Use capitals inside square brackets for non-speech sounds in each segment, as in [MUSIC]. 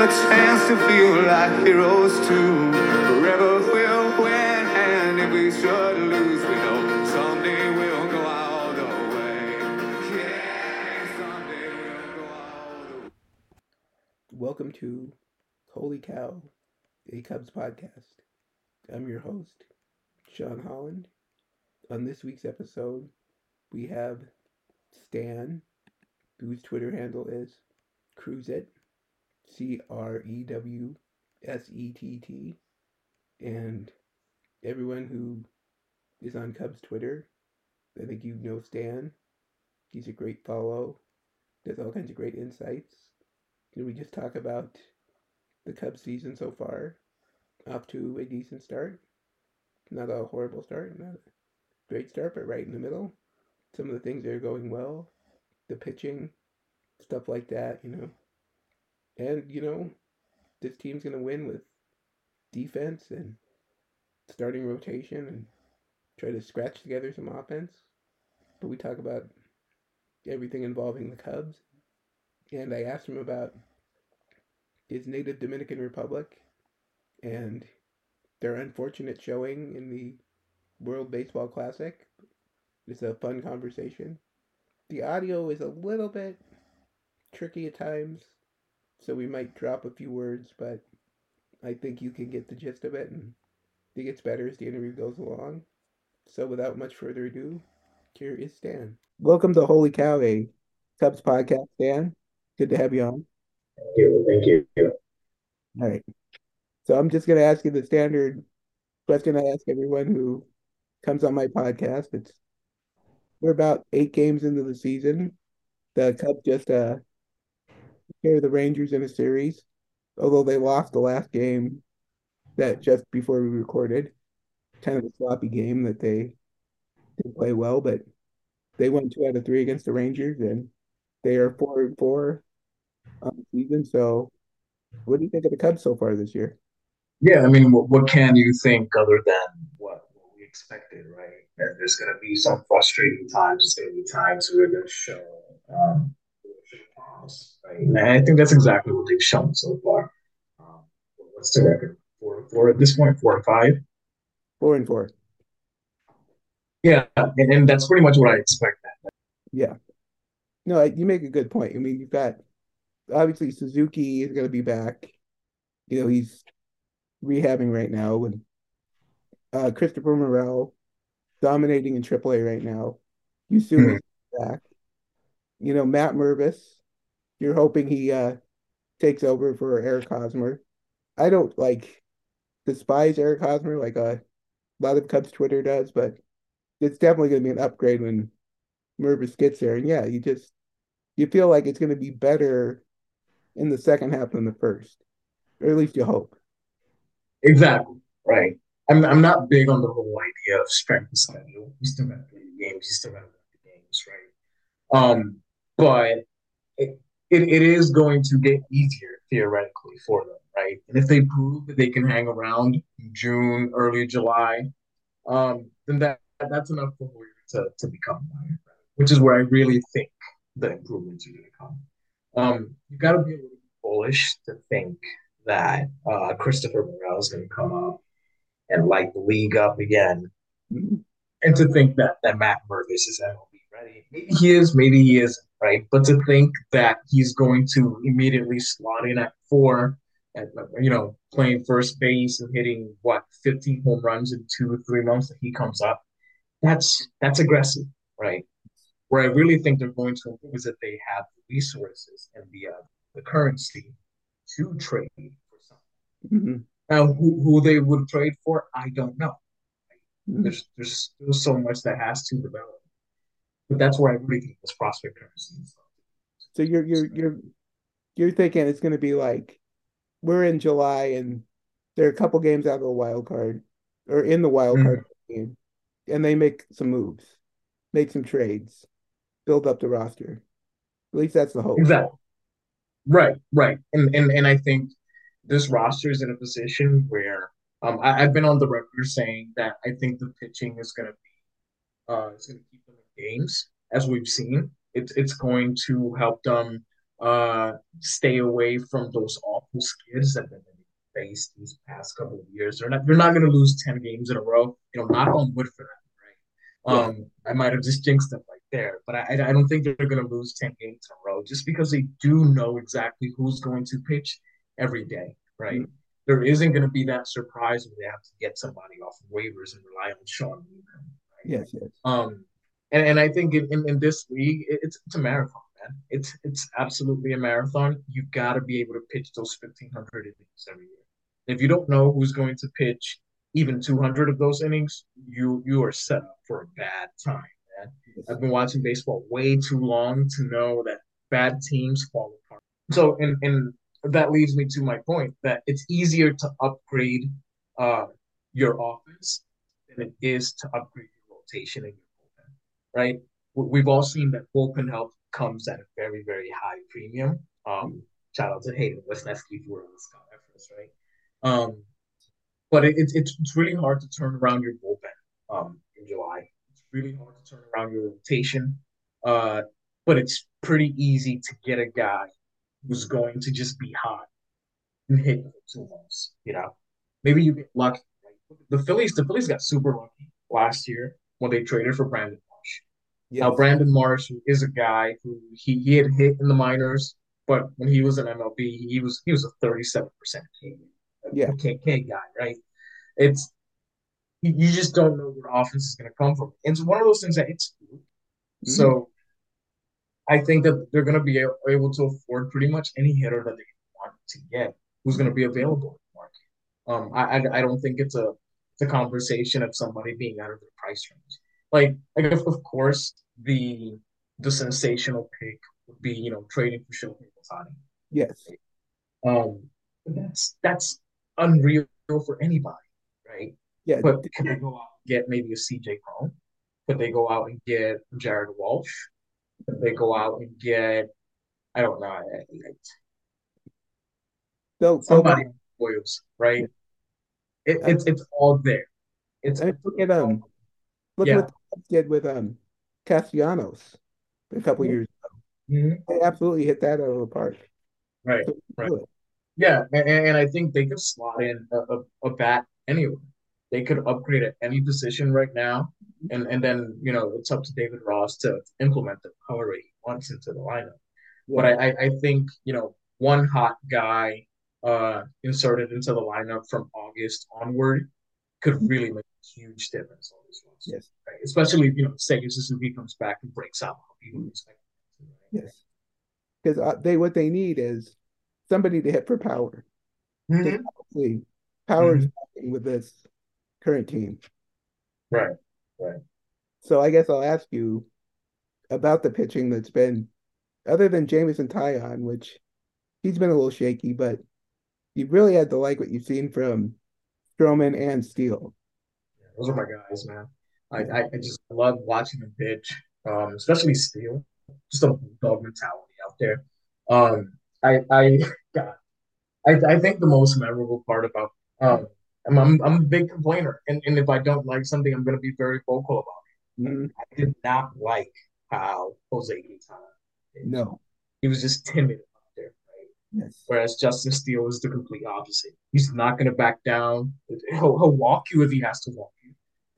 a chance to feel like heroes too. Forever we'll win, and if we should lose, we know someday we'll go all the way. Yeah. Welcome to Holy Cow, a Cubs podcast. I'm your host, Sean Holland. On this week's episode, we have Stan, whose Twitter handle is Crewsett, C R E W S E T T, and everyone who is on Cubs Twitter. I think you know Stan. He's a great follow. Does all kinds of great insights. Can we just talk about the Cubs season so far? Off to a decent start. Not a horrible start, not a great start, but right in the middle. Some of the things that are going well, the pitching, stuff like that, you know. And, you know, this team's going to win with defense and starting rotation and try to scratch together some offense. But we talk about everything involving the Cubs. And I asked him about his native Dominican Republic and their unfortunate showing in the World Baseball Classic. It's a fun conversation. The audio is a little bit tricky at times, so we might drop a few words, but I think you can get the gist of it, and it gets better as the interview goes along. So without much further ado, here is Stan. Welcome to Holy Cow, a Cubs podcast, Stan. Good to have you on. Thank you. Thank you. All right. So I'm just going to ask you the standard question I ask everyone who comes on my podcast. It's we're about eight games into the season. The Cubs just uh carry the Rangers in a series, although they lost the last game that just before we recorded. Kind of a sloppy game that they didn't play well, but they won two out of three against the Rangers, and they are four and four on the season. So, what do you think of the Cubs so far this year? Yeah, I mean, what, what can you think other than what, what we expected, right? That there's going to be some frustrating times. There's going to be times where they're going to show um, promise, right? And I think that's exactly what they've shown so far. Um, what's the record? Four four at this point. Four and five. Four and four. Yeah, and, and that's pretty much what I expect. Yeah. No, you make a good point. I mean, you've got obviously Suzuki is going to be back. You know, he's rehabbing right now, and uh, Christopher Morel dominating in AAA right now. Yusuf Mhm. is back. You know, Matt Mervis. You're hoping he uh, takes over for Eric Hosmer. I don't like despise Eric Hosmer like a lot of Cubs Twitter does, but it's definitely going to be an upgrade when Mervis gets there. And yeah, you just you feel like it's going to be better in the second half than the first, or at least you hope. Exactly. Right. I'm I'm not big on the whole idea of strength schedule. You still got to play the games. You still got to win the games, right? Um, but it, it it is going to get easier theoretically for them, right? And if they prove that they can hang around June, early July, um, then that that's enough for Warrior to to become which is where I really think the improvements are going to come. Um, you got to be a little bullish to think that uh, Christopher Morel is going to come up and light the league up again, and to think that that Matt Mervis is MLB ready. Maybe he is, maybe he isn't, right? But to think that he's going to immediately slot in at four, and you know, playing first base and hitting what 15 home runs in two or three months that he comes up, that's that's aggressive, right? Where I really think they're going to improve is that they have the resources and the uh, the currency to trade for something. Mhm. Now, who, who they would trade for, I don't know. Mhm. There's there's still so much that has to develop, but that's where I really think this prospect currency is. So you're you're you're you're thinking it's going to be like we're in July and there are a couple games out of the wild card or in the wild Mhm. card game, and they make some moves, make some trades, build up the roster. At least that's the hope. Exactly. Right, right, and and and I think this roster is in a position where um I, I've been on the record saying that I think the pitching is going to be uh it's going to keep games as we've seen. It's it's going to help them uh stay away from those awful skids that they've faced these past couple of years. They're not they're not going to lose ten games in a row. You know, knock on wood for them, right? Um, I might have just jinxed them right there, but I I don't think they're going to lose ten games in a row just because they do know exactly who's going to pitch every day, right? Mm-hmm. There isn't going to be that surprise when they have to get somebody off of waivers and rely on Sean. Right? Yes, yes. Um, and, and I think in, in, in this league, it's it's a marathon, man. It's it's absolutely a marathon. You've got to be able to pitch those fifteen hundred innings every year. If you don't know who's going to pitch even two hundred of those innings, you you are set up for a bad time, man. I've been watching baseball way too long to know that bad teams fall apart. So, and and that leads me to my point that it's easier to upgrade uh, your offense than it is to upgrade your rotation and your right? We've all seen that bullpen help comes at a very, very high premium. Um, shout out to Hayden Wesneski for the Scott efforts, right? Um, but it, it's it's really hard to turn around your bullpen um, in July. It's really hard to turn around your rotation, uh, but it's pretty easy to get a guy who's going to just be hot and hit for two months. You know, maybe you get lucky. The Phillies, the Phillies got super lucky last year when they traded for Brandon Yes. Now, Brandon Marsh is a guy who he, he had hit in the minors, but when he was in MLB, he was he was a 37% K, yeah. K, K guy, right? It's you just don't know where offense is going to come from. It's one of those things that it's mm-hmm. so. I think that they're going to be able to afford pretty much any hitter that they want to get who's going to be available in the market. Um, I, I, I don't think it's a it's a conversation of somebody being out of their price range like like of, of course the the sensational pick would be you know trading for Shohei Ohtani. Yes. Um, that's that's unreal for anybody, right? Yeah. But can they go out and get maybe a CJ Cron? Could they go out and get Jared Walsh? Could they go out and get I don't know. So somebody Williams, right? It, it's it's all there. It's I look at um look yeah. what did with um Castellanos a couple mm-hmm. years ago. Mm-hmm. They absolutely hit that out of the park. Right, so right. Yeah, and, and, I think they could slot in a, a, a, bat anywhere. They could upgrade at any position right now, mm-hmm. and and then you know it's up to David Ross to implement them however he wants into the lineup. Yeah. But I, I think you know one hot guy uh inserted into the lineup from August onward could mm-hmm. really make huge difference on this one. Yes. Right? Especially, you know, say Suzuki comes back and breaks out. Yes. Because uh, they what they need is somebody to hit for power. Mm-hmm. Power is mm-hmm. with this current team. Right. Right. So I guess I'll ask you about the pitching that's been, other than Jameson Taillon, which he's been a little shaky, but you really had to like what you've seen from Stroman and Steele. Those are my guys, man. I, I, I just love watching them pitch, um, especially Steele. Just a dog mentality out there. Um, I I [LAUGHS] God, I, I think the most memorable part about um, I'm, I'm, I'm a big complainer, and, and if I don't like something, I'm going to be very vocal about it. Mm-hmm. I did not like how Jose Quintana. No, he was just timid out there, right? Yes. Whereas Justin Steele is the complete opposite. He's not going to back down. He'll, he'll walk you if he has to walk you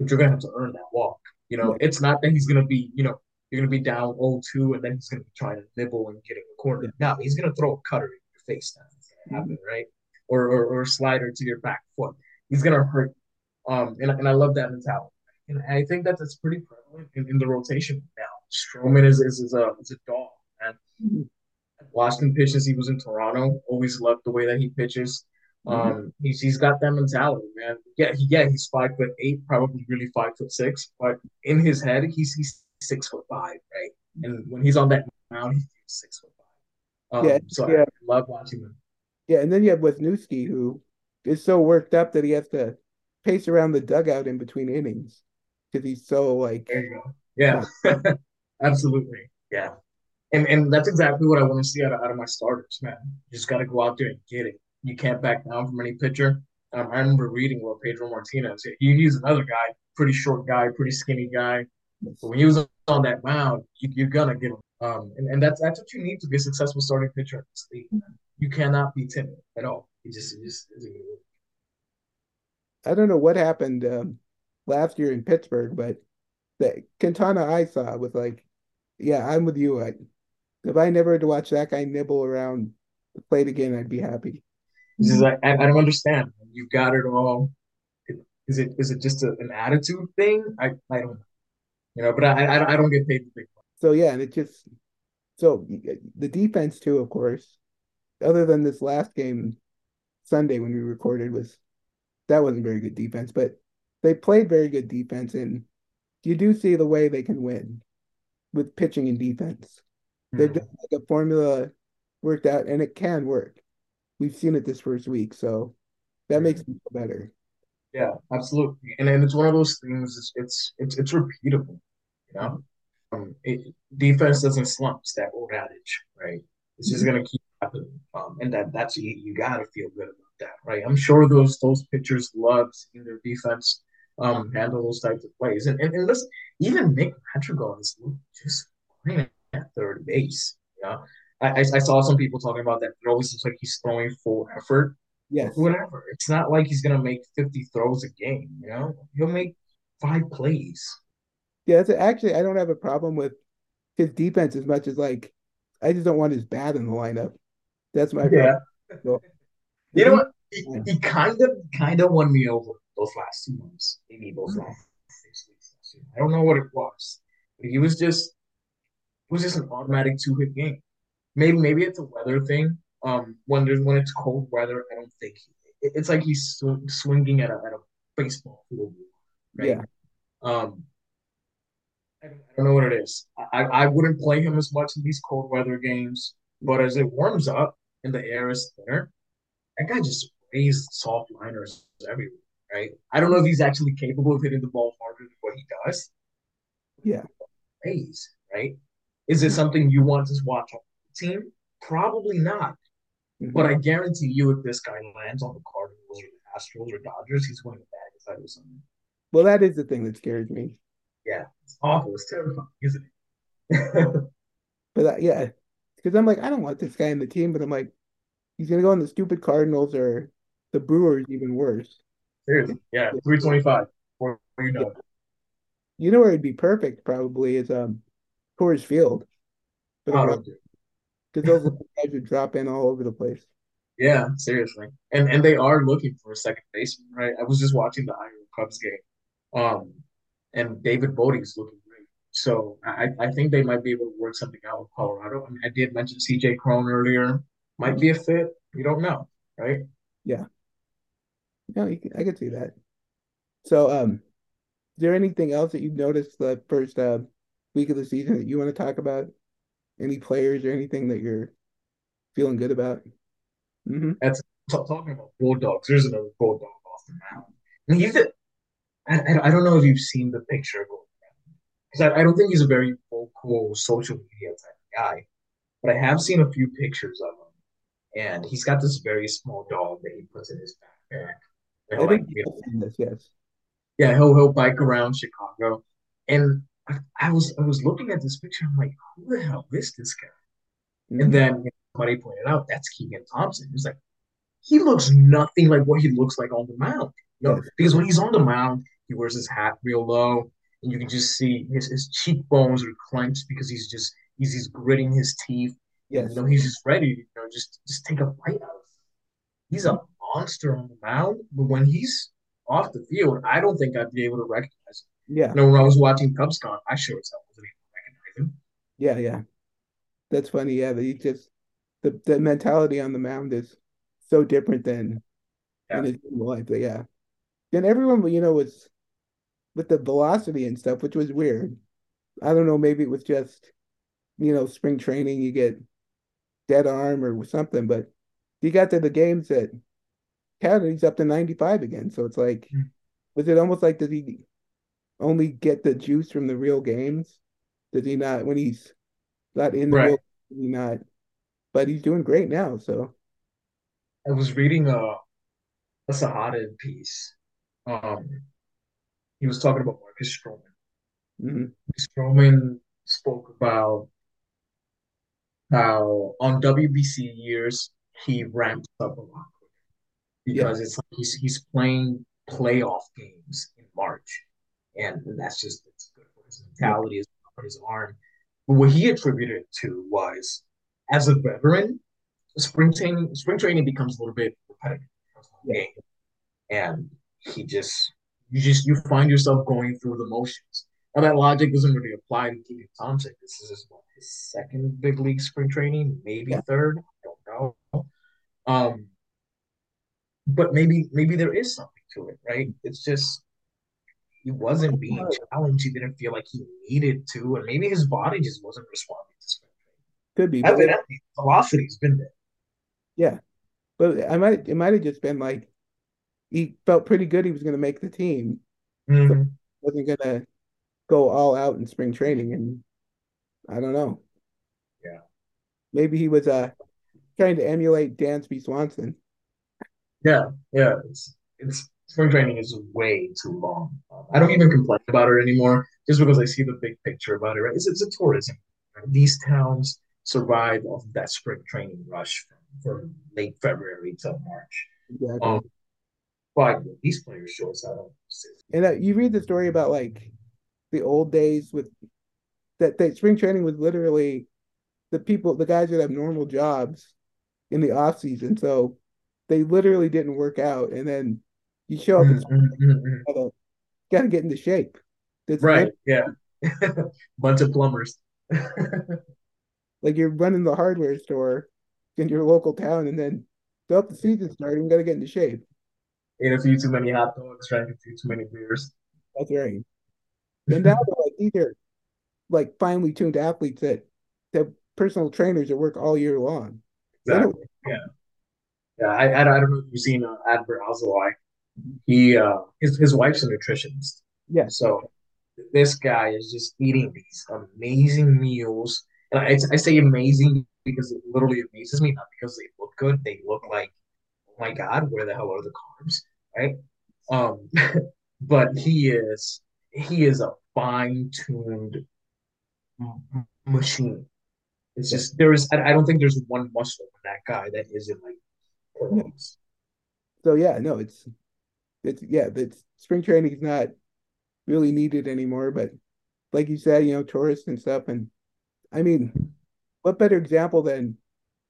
but you're gonna have to earn that walk. You know, it's not that he's gonna be, you know, you're gonna be down 0-2 and then he's gonna be trying to nibble and getting the corner. Yeah. No, he's gonna throw a cutter in your face now. Mm-hmm. Happen, right? Or, or or slider to your back foot. He's gonna hurt. Um, and, and I love that mentality. And I think that that's pretty prevalent in, in the rotation now. Stroman is is, is a is a dog, man. Mm-hmm. Watched pitches. He was in Toronto. Always loved the way that he pitches. Mm-hmm. Um, he's he's got that mentality, man. Yeah, he, yeah, he's five foot eight, probably really five foot six, but in his head, he's he's six foot five, right? And when he's on that mound, he's six foot five. Um, yeah, so yeah. I love watching him. Yeah, and then you have Wesneski, who is so worked up that he has to pace around the dugout in between innings because he's so like. There you go. Yeah, [LAUGHS] absolutely. Yeah, and and that's exactly what I want to see out of, out of my starters, man. You just got to go out there and get it you can't back down from any pitcher. Um, I remember reading what Pedro Martinez. He, he's another guy, pretty short guy, pretty skinny guy. But when he was on that mound, you, are gonna get him. Um, and, and that's that's what you need to be a successful starting pitcher in this league. you cannot be timid at all. Just. I don't know what happened um, last year in Pittsburgh, but the Quintana I saw was like, yeah, I'm with you. I, if I never had to watch that guy nibble around play the plate again, I'd be happy. This is like I, I don't understand. You've got it all. Is it is it just a, an attitude thing? I I don't know. You know, but I I, I don't get paid the big. So yeah, and it just so the defense too, of course. Other than this last game Sunday when we recorded was that wasn't very good defense, but they played very good defense and you do see the way they can win with pitching and defense. They've Mhm. done like a formula worked out and it can work. We've seen it this first week, so that makes me feel better. Yeah, absolutely. And then it's one of those things. It's it's it's, it's repeatable. You know, um, it, defense doesn't slump. It's that old adage, right? It's just gonna keep happening. Um, and that that's you, you gotta feel good about that, right? I'm sure those those pitchers love seeing their defense um handle those types of plays. And and, and listen, even Nick Madrigal is just at third base. You know, I, I I saw some people talking about that. It always looks like he's throwing full effort Yes. whatever. It's not like he's gonna make 50 throws a game, you know? He'll make five plays. Yeah, it's actually I don't have a problem with his defense as much as like I just don't want his bat in the lineup. That's my Yeah. So, You know what? He, Yeah. he kind of kind of won me over those last two months. Maybe those last six weeks. I don't know what it was. But he was just was just an automatic two hit game. Maybe maybe it's a weather thing. Um, when there's when it's cold weather, I don't think he, it's like he's sw- swinging at a at a baseball field, right? Yeah. Um, I don't, I don't know what it is. I, I wouldn't play him as much in these cold weather games, but as it warms up and the air is thinner, that guy just sprays soft liners everywhere, right? I don't know if he's actually capable of hitting the ball harder than what he does. Yeah. Sprays, right? Is it something you want to watch on the team? Probably not. Mhm. But I guarantee you, if this guy lands on the Cardinals or the Astros or Dodgers, he's going to bag or something. Well, that is the thing that scares me. Yeah, it's awful. It's terrifying, isn't it? [LAUGHS] But uh, yeah, because I'm like, I don't want this guy in the team, but I'm like, he's gonna go on the stupid Cardinals or the Brewers, even worse. Seriously, yeah, three twenty-five. You know, You know where it'd be perfect probably is um Coors Field Oh, because those guys would drop in all over the place. yeah, seriously, and and they are looking for a second baseman, right? I was just watching the Iowa Cubs game, um, and David Bote's looking great. So I I think they might be able to work something out with Colorado. I mean, I did mention C.J. Cron earlier, might be a fit. You don't know, right? Yeah. No, you can, I could see that. So um, is there anything else that you've noticed the first uh, week of the season that you want to talk about? Any players or anything that you're feeling good about? hmm T- talking about bulldogs, there's another bulldog off the mound. And he's a, I, I I don't know if you've seen the picture of because I, I don't think he's a very vocal social media type guy, but I have seen a few pictures of him, and he's got this very small dog that he puts in his backpack. I he'll, like, think you know, this, yes. yeah, he'll he'll bike around Chicago, and I, I was I was looking at this picture. I'm like, who the hell is this guy? Mhm. And then somebody pointed out that's Keegan Thompson. He's like, he looks nothing like what he looks like on the mound. You know, because when he's on the mound, he wears his hat real low, and you can just see his, his cheekbones are clenched because he's just he's he's gritting his teeth. Yes. you know, he's just ready to you know just just take a bite out of it. He's a monster on the mound, but when he's off the field, I don't think I'd be able to recognize him. Yeah. You know, when I was watching CubsCon, I sure as hell wasn't able to recognize him. Yeah, yeah. That's funny. Yeah, that he just the the mentality on the mound is so different than Yeah. in his life. But yeah. And everyone, you know, was with the velocity and stuff, which was weird. I don't know, maybe it was just, you know, spring training, you get dead arm or something, but he got to the games that counted, he's up to 95 again. So it's like, Mm. was it almost like, does he only get the juice from the real games? Does he not, when he's not in the Right. real, does he not? But he's doing great now. So, I was reading a a Sahadev piece. Um, he was talking about Marcus Stroman. mhm. Stroman spoke about how on WBC years he ramps up a lot because yeah. it's like he's he's playing playoff games in March, and, and that's just it's good for his mentality, yeah. for his arm. But what he attributed to was, as a veteran, spring training spring training becomes a little bit repetitive, yeah. and he just you just you find yourself going through the motions. Now that logic doesn't really apply to Keegan Thompson. This is his, what, his second big league spring training, maybe yeah. third. I don't know. Um, but maybe maybe there is something to it, right? It's just he wasn't being challenged. He didn't feel like he needed to, and maybe his body just wasn't responding to spring training. Could be. Evidently, velocity's been there. Yeah, but I might it might have just been like he felt pretty good. He was going to make the team. Mm-hmm. So wasn't going to go all out in spring training, and I don't know. Yeah, maybe he was uh trying to emulate Dansby Swanson. Yeah, yeah. It's it's spring training is way too long. Um, I don't even complain about it anymore, just because I see the big picture about it. Right? It's it's a tourism. Right? These towns survive off that spring training rush from, from late February to March. Exactly. Um, but these players show us how And uh, you read the story about like the old days with that that spring training was literally the people, the guys that have normal jobs in the off season. So they literally didn't work out, and then you show up mm-hmm, mm-hmm. gotta, gotta get into shape. That's right. Yeah. [LAUGHS] Bunch of plumbers. [LAUGHS] like you're running the hardware store in your local town, and then throughout the season starting, gotta get into shape. Ate a few too many hot dogs, drank a few too many beers. That's right. And now like these are like finely tuned athletes that have personal trainers that work all year long. Exactly. Yeah. Yeah, I, I, I don't know if you've seen uh, Adbert Alzolay. He uh, his his wife's a nutritionist. Yeah. So this guy is just eating these amazing meals, and I, I say amazing because it literally amazes me, not because they look good. They look like, oh my god, where the hell are the carbs, right? Um, [LAUGHS] but he is he is a fine tuned machine. It's just there is I, I don't think there's one muscle in that guy that isn't like so yeah, no, it's it's yeah, it's spring training is not really needed anymore. But like you said, you know, tourists and stuff. And I mean, what better example than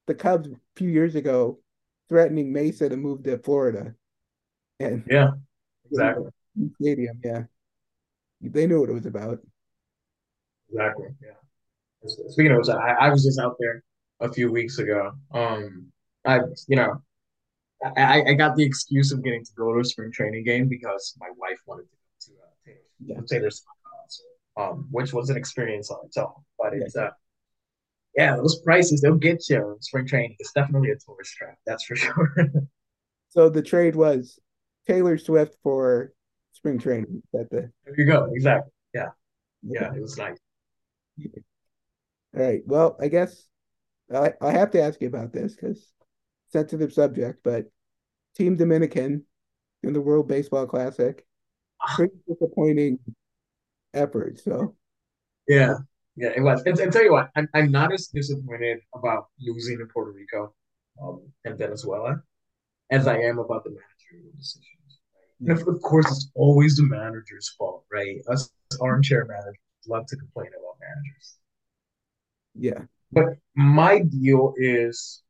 the Cubs a few years ago threatening Mesa to move to Florida? And yeah, exactly. Stadium, yeah. They knew what it was about. Exactly. Yeah. Speaking of which, I, I was just out there a few weeks ago. Um, I you know I, I got the excuse of getting to go to a spring training game because my wife wanted to go to uh, Taylor, yeah. Taylor's concert, um, which was an experience on its own. But it's uh, yeah, those prices they'll get you spring training. It's definitely a tourist trap, that's for [LAUGHS] sure. so the trade was Taylor Swift for spring training. That the there you go, exactly. Yeah, yeah, it was nice. All right. Well, I guess I I have to ask you about this because sensitive subject, but Team Dominican in the World Baseball Classic, pretty disappointing effort. So, yeah, yeah, it was. And, and tell you what, I'm, I'm not as disappointed about losing in Puerto Rico um, and Venezuela as I am about the managerial decisions. Right? And of course, it's always the manager's fault, right? Us armchair managers love to complain about managers. Yeah. But my deal is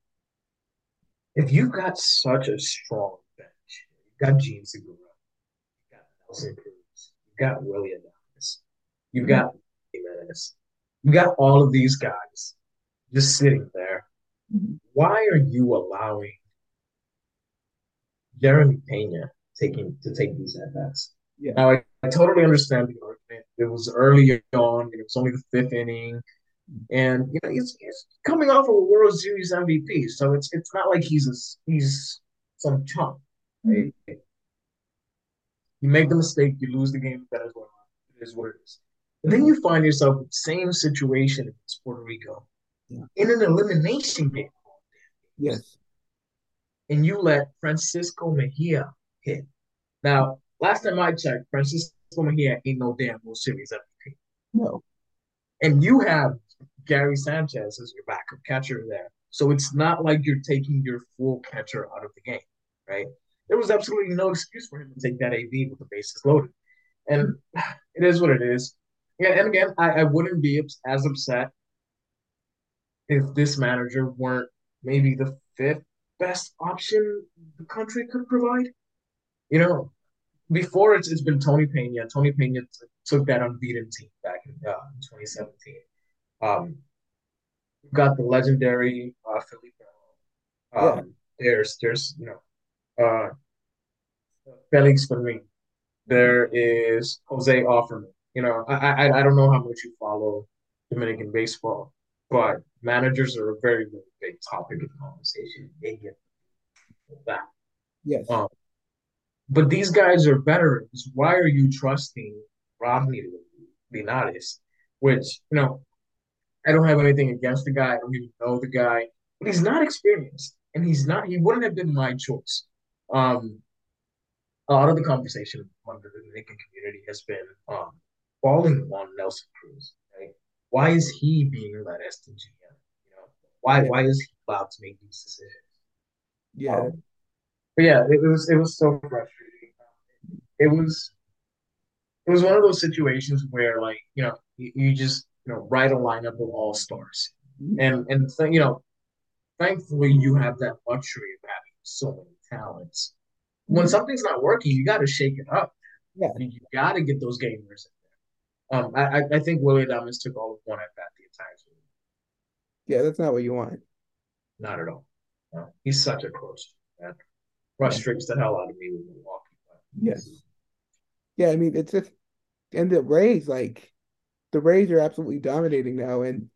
if you've got such a strong bench, you've got Jean Segura, you've got Nelson Cruz, you've got Willy Adames, you've got Jimenez, you've got all of these guys just sitting there. Why are you allowing Jeremy Pena taking to take these at bats? Yeah. Now I, I totally understand the argument. It was early on, it was only the fifth inning. And you know he's, he's coming off of a World Series MVP, so it's it's not like he's a, he's some chump. Right? Mm-hmm. You make the mistake, you lose the game. That is what it is. What it is. And then you find yourself in the same situation in Puerto Rico yeah. in an elimination game. Yes. And you let Francisco Mejia hit. Now, last time I checked, Francisco Mejia ain't no damn World Series MVP. No. And you have Gary Sanchez as your backup catcher there. So it's not like you're taking your full catcher out of the game, right? There was absolutely no excuse for him to take that AB with the bases loaded. And [SIGHS] it is what it is. Yeah, and again, I, I wouldn't be as upset if this manager weren't maybe the fifth best option the country could provide. You know, before it's, it's been Tony Pena. Tony Pena t- took that unbeaten team back in, uh, 2017. Um, we've got the legendary uh, Felipe. Um, yeah. There's there's you know uh, Felix Fermin. There is Jose Offerman. You know, I, I I don't know how much you follow Dominican baseball, but managers are a very very big topic of conversation. They get that. Yes. Um, but these guys are veterans. Why are you trusting Rodney Linares? Which, you know, I don't have anything against the guy. I don't even know the guy, but he's not experienced. And he's not, he wouldn't have been my choice. Um, a lot of the conversation among the Dominican community has been um, falling on Nelson Cruz. Right? Why is he being led as the GM? You know, why why is he allowed to make these decisions? Yeah, um, but yeah, it, it was it was so frustrating. It was it was one of those situations where like you know you, you just you know write a lineup of all stars, mm-hmm. and and th- you know, thankfully you have that luxury of having so many talents. When mm-hmm. something's not working, you got to shake it up. Yeah, you, you got to get those gamers in there. Um, I I think Willy Adames took all of one at bat the entire game. Yeah, that's not what you want. Not at all. No, he's such a close man frustrates the hell out of me with Milwaukee. Yes. Yeah, I mean it's just and the Rays, like the Rays are absolutely dominating now, and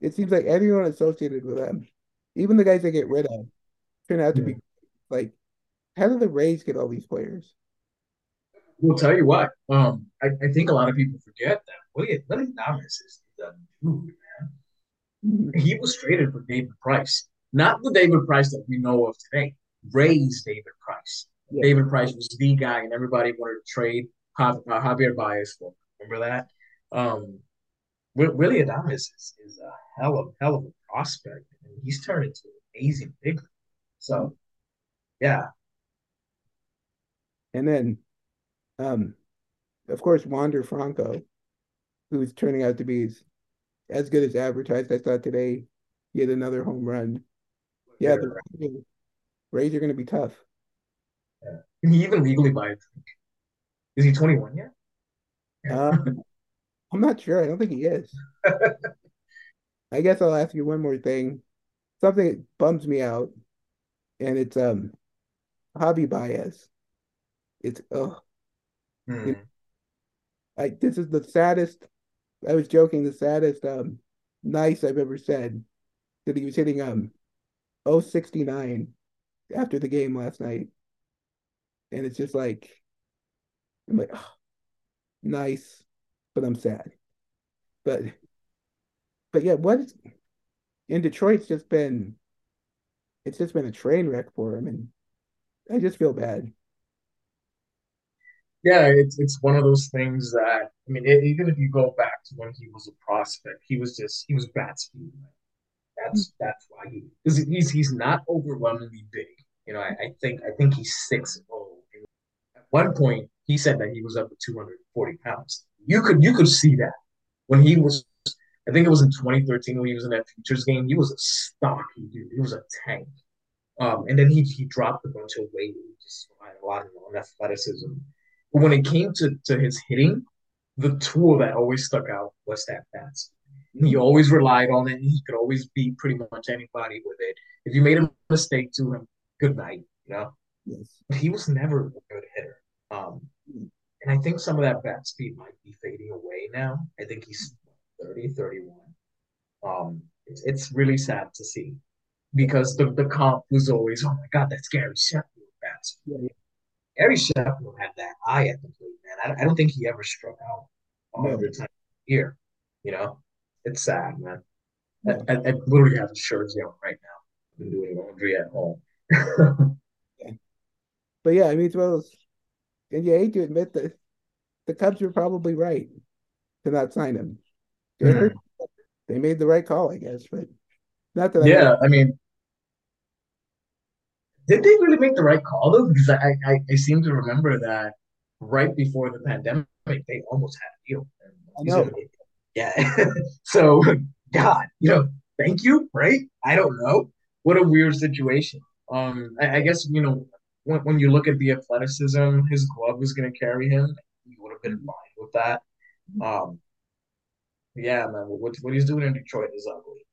it seems like everyone associated with them, even the guys they get rid of, turn out to yeah. be like, how do the Rays get all these players? We'll tell you what. Um, I, I think a lot of people forget that William William Thomas is a dude, man. Mm-hmm. He was traded for David Price, not the David Price that we know of today raised David Price. Yeah. David Price was the guy, and everybody wanted to trade uh, Javier Baez for. Remember that? Um, Willy Adames is, is a hell of hell of a prospect, and he's turned into an amazing big. So, yeah. And then, um, of course, Wander Franco, who's turning out to be as, as good as advertised. I thought today he had another home run. Yeah, the, Rays are going to be tough. Yeah. Can he even legally buy a drink? Is he 21 yet? Um, I'm not sure. I don't think he is. [LAUGHS] I guess I'll ask you one more thing. Something that bums me out, and it's um, Javi Baez. It's oh, hmm. I this is the saddest. I was joking. The saddest um, nice I've ever said that he was hitting um, 069 after the game last night, and it's just like I'm like, oh, nice, but I'm sad. But but yeah, what is in Detroit's just been it's just been a train wreck for him, and I just feel bad. Yeah, it's it's one of those things that I mean, it, even if you go back to when he was a prospect, he was just he was bat speed. That's hmm. that's why he he's he's not overwhelmingly big. You know, I, I think I think he's six oh. At one point, he said that he was up to 240 pounds. You could you could see that when he was. I think it was in 2013 when he was in that futures game. He was a stocky dude. He was a tank. Um, and then he he dropped a bunch of weight. He just had a lot of athleticism. But when it came to, to his hitting, the tool that always stuck out was that bats. He always relied on it. He could always beat pretty much anybody with it. If you made a mistake to him, good night, you know? Yes. But he was never a good hitter. Um, and I think some of that bat speed might be fading away now. I think he's 30, 31. Um, it's, it's really sad to see because the, the comp was always, oh my God, that's Gary Sheffield bat speed. Yeah. Gary Sheffield had that eye at the plate, man. I, I don't think he ever struck out a hundred times a year. You know, it's sad, man. I, I, I, literally have a shirt on right now. I'm doing laundry at home yeah. [LAUGHS] But yeah, I mean, it's one of those, and you hate to admit that the Cubs were probably right to not sign him. Mm-hmm. They made the right call, I guess, but Not that yeah, I mean, did they really make the right call though? Because I, I, I seem to remember that right before the pandemic, they almost had a deal. I know. Yeah. [LAUGHS] so, God, you know, thank you, right? I don't know. What a weird situation. Um, I, I guess you know when, when you look at the athleticism, his glove was going to carry him. You would have been fine with that. Um, yeah, man, what what he's doing in Detroit is ugly.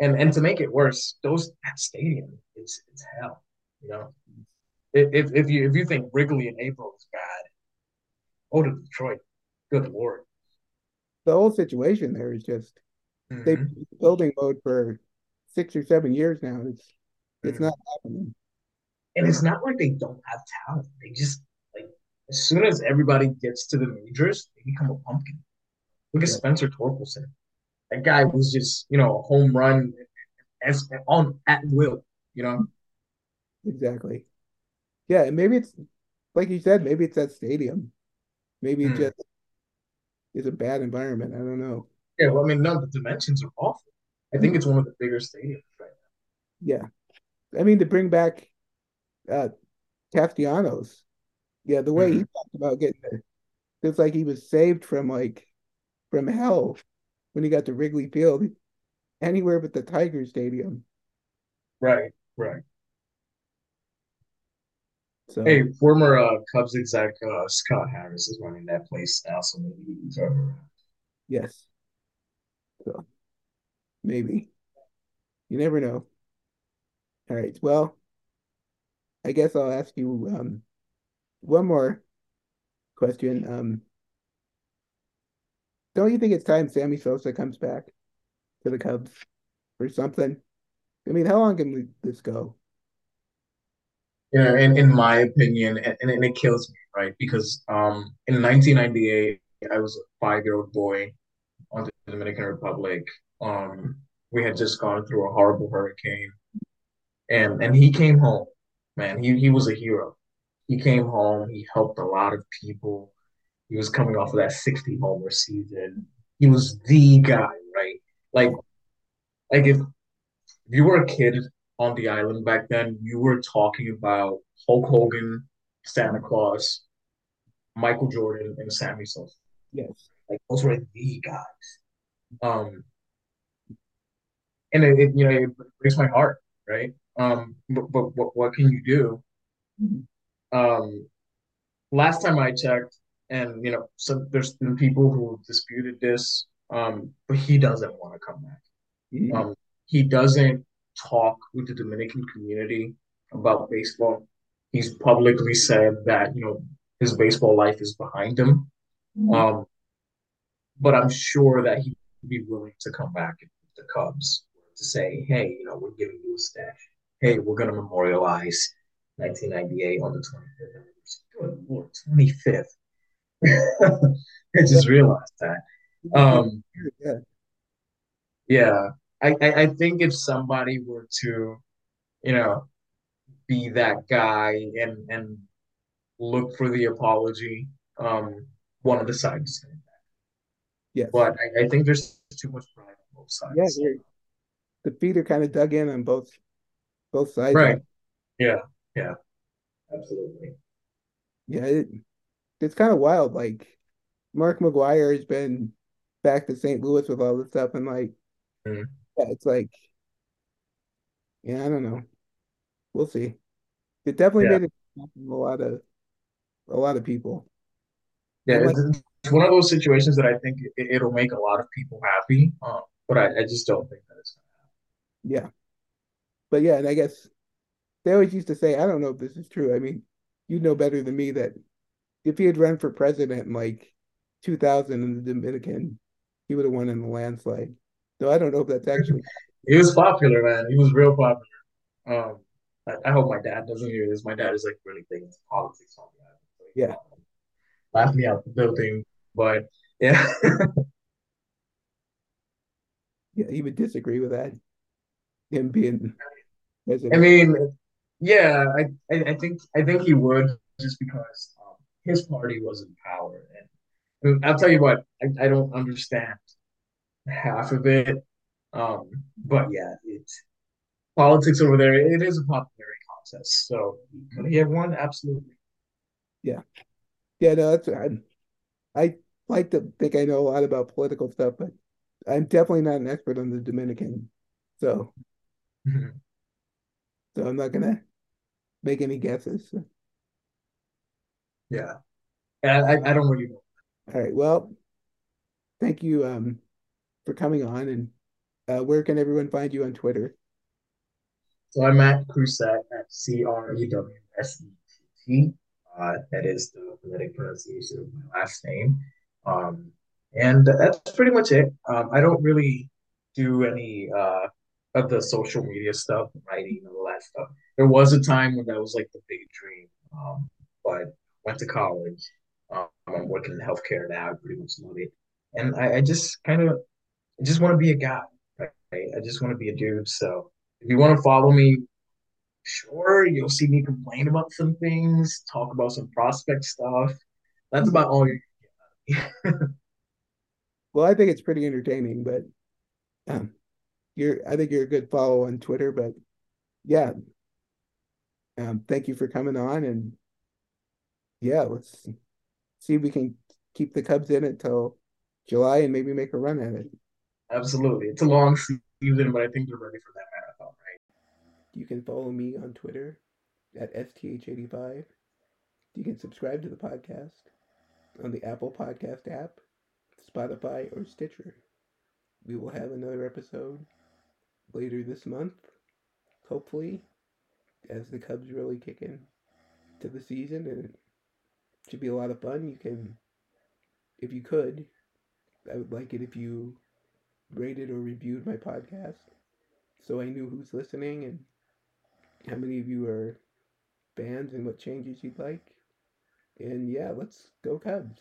And and to make it worse, those that stadium, it's it's hell. You know, if if you if you think Wrigley in April is bad, go to Detroit. Good lord. The whole situation there is just mm-hmm. they've been building mode for six or seven years now. It's it's mm-hmm. not happening. And it's not like they don't have talent. They just like as soon as everybody gets to the majors, they become a pumpkin. Look at yeah. Spencer Torkelson. That guy was just, you know, a home run as on at will, you know. Exactly. Yeah, and maybe it's like you said, maybe it's that stadium. Maybe it mm. just is a bad environment. I don't know. Yeah, well, I mean, no, the dimensions are awful. I think it's one of the bigger stadiums right now. Yeah. I mean, to bring back uh Castellanos, yeah, the way mm-hmm. he talked about getting there, it's like he was saved from like from hell when he got to Wrigley Field, anywhere but the Tiger Stadium. Right, right. So, hey, former uh, Cubs exec uh, Scott Harris is running that place now, so maybe he's over. Yes. So maybe. You never know. All right. Well, I guess I'll ask you um, one more question. Um, don't you think it's time Sammy Sosa comes back to the Cubs or something? I mean, how long can we, this go? Yeah, in, in my opinion, and, and it kills me, right? Because um, in 1998, I was a five-year-old boy on the Dominican Republic. Um, we had just gone through a horrible hurricane, and and he came home. Man, he he was a hero. He came home. He helped a lot of people. He was coming off of that 60 homer season. He was the guy, right? Like, like if, if you were a kid on the island back then, you were talking about Hulk Hogan, Santa Claus, Michael Jordan, and Sammy Sosa. Yes. Like those were the guys. Um, and it, it, you know it breaks my heart, right? Um, but, but what what can you do? Mm-hmm. Um, last time I checked, and you know, so there's been people who disputed this, um, but he doesn't want to come back. Mm-hmm. Um, he doesn't talk with the Dominican community about baseball. He's publicly said that you know his baseball life is behind him. Mm-hmm. Um, but I'm sure that he would be willing to come back to the Cubs to say, hey, you know, we're giving you a stash. Hey, we're going to memorialize 1998 on the 25th Good Lord, 25th. I just realized that. Um, yeah. yeah, I, I, I think if somebody were to, you know, be that guy and and look for the apology, um, one of the sides yeah. But I, I, think there's too much pride on both sides. Yeah, the feet are kind of dug in on both both sides. Right. Yeah. Yeah. Absolutely. Yeah, it, it's kind of wild. Like Mark McGwire has been back to St. Louis with all this stuff, and like, mm-hmm. yeah, it's like, yeah, I don't know. We'll see. It definitely yeah. made a lot of a lot of people. Yeah, like, it's one of those situations that I think it, will make a lot of people happy, um, but I, I, just don't think that it's gonna happen. Yeah, but yeah, and I guess they always used to say, I don't know if this is true. I mean, you know better than me that if he had run for president in like 2000 in the Dominican, he would have won in a landslide. So I don't know if that's actually. [LAUGHS] he was popular, man. He was real popular. Um, I, I, hope my dad doesn't hear this. My dad is like really big into politics on that. yeah. Laugh me out the building, but yeah. [LAUGHS] yeah, he would disagree with that. Him being. I mean, yeah, I, I, I think I think he would just because um, his party was in power, and, I'll tell you what, I, I don't understand half of it, um, but yeah, it's politics over there. It is a popularity contest. So could he have won? Absolutely. Yeah. Yeah, no, that's I I like to think I know a lot about political stuff, but I'm definitely not an expert on the Dominican. So so I'm not gonna make any guesses. Yeah. And I, I don't really know. All right. Well, thank you um for coming on and uh, where can everyone find you on Twitter? So I'm at Crewsett at C R E W S E T T. Uh, that is the phonetic pronunciation of my last name. Um, and that's pretty much it. Um, I don't really do any uh, of the social media stuff, writing, and all that stuff. There was a time when that was like the big dream, um, but went to college. Um, I'm working in healthcare now. I pretty much love it, and I, I just kind of, I just want to be a guy. Right? I just want to be a dude. So if you want to follow me, sure, you'll see me complain about some things, talk about some prospect stuff. That's about all you [LAUGHS] well, I think it's pretty entertaining, but um, you're I think you're a good follow on Twitter, but yeah. Um, thank you for coming on and yeah, let's see if we can keep the Cubs in it till July and maybe make a run at it. Absolutely. It's a long season, but I think they're ready for that marathon, right? You can follow me on Twitter at STH85. You can subscribe to the podcast on the Apple Podcast app, Spotify, or Stitcher. We will have another episode later this month, hopefully, as the Cubs really kick in to the season, and it should be a lot of fun. You can, if you could, I would like it if you rated or reviewed my podcast so I knew who's listening and how many of you are fans and what changes you'd like. And yeah, let's go Cubs.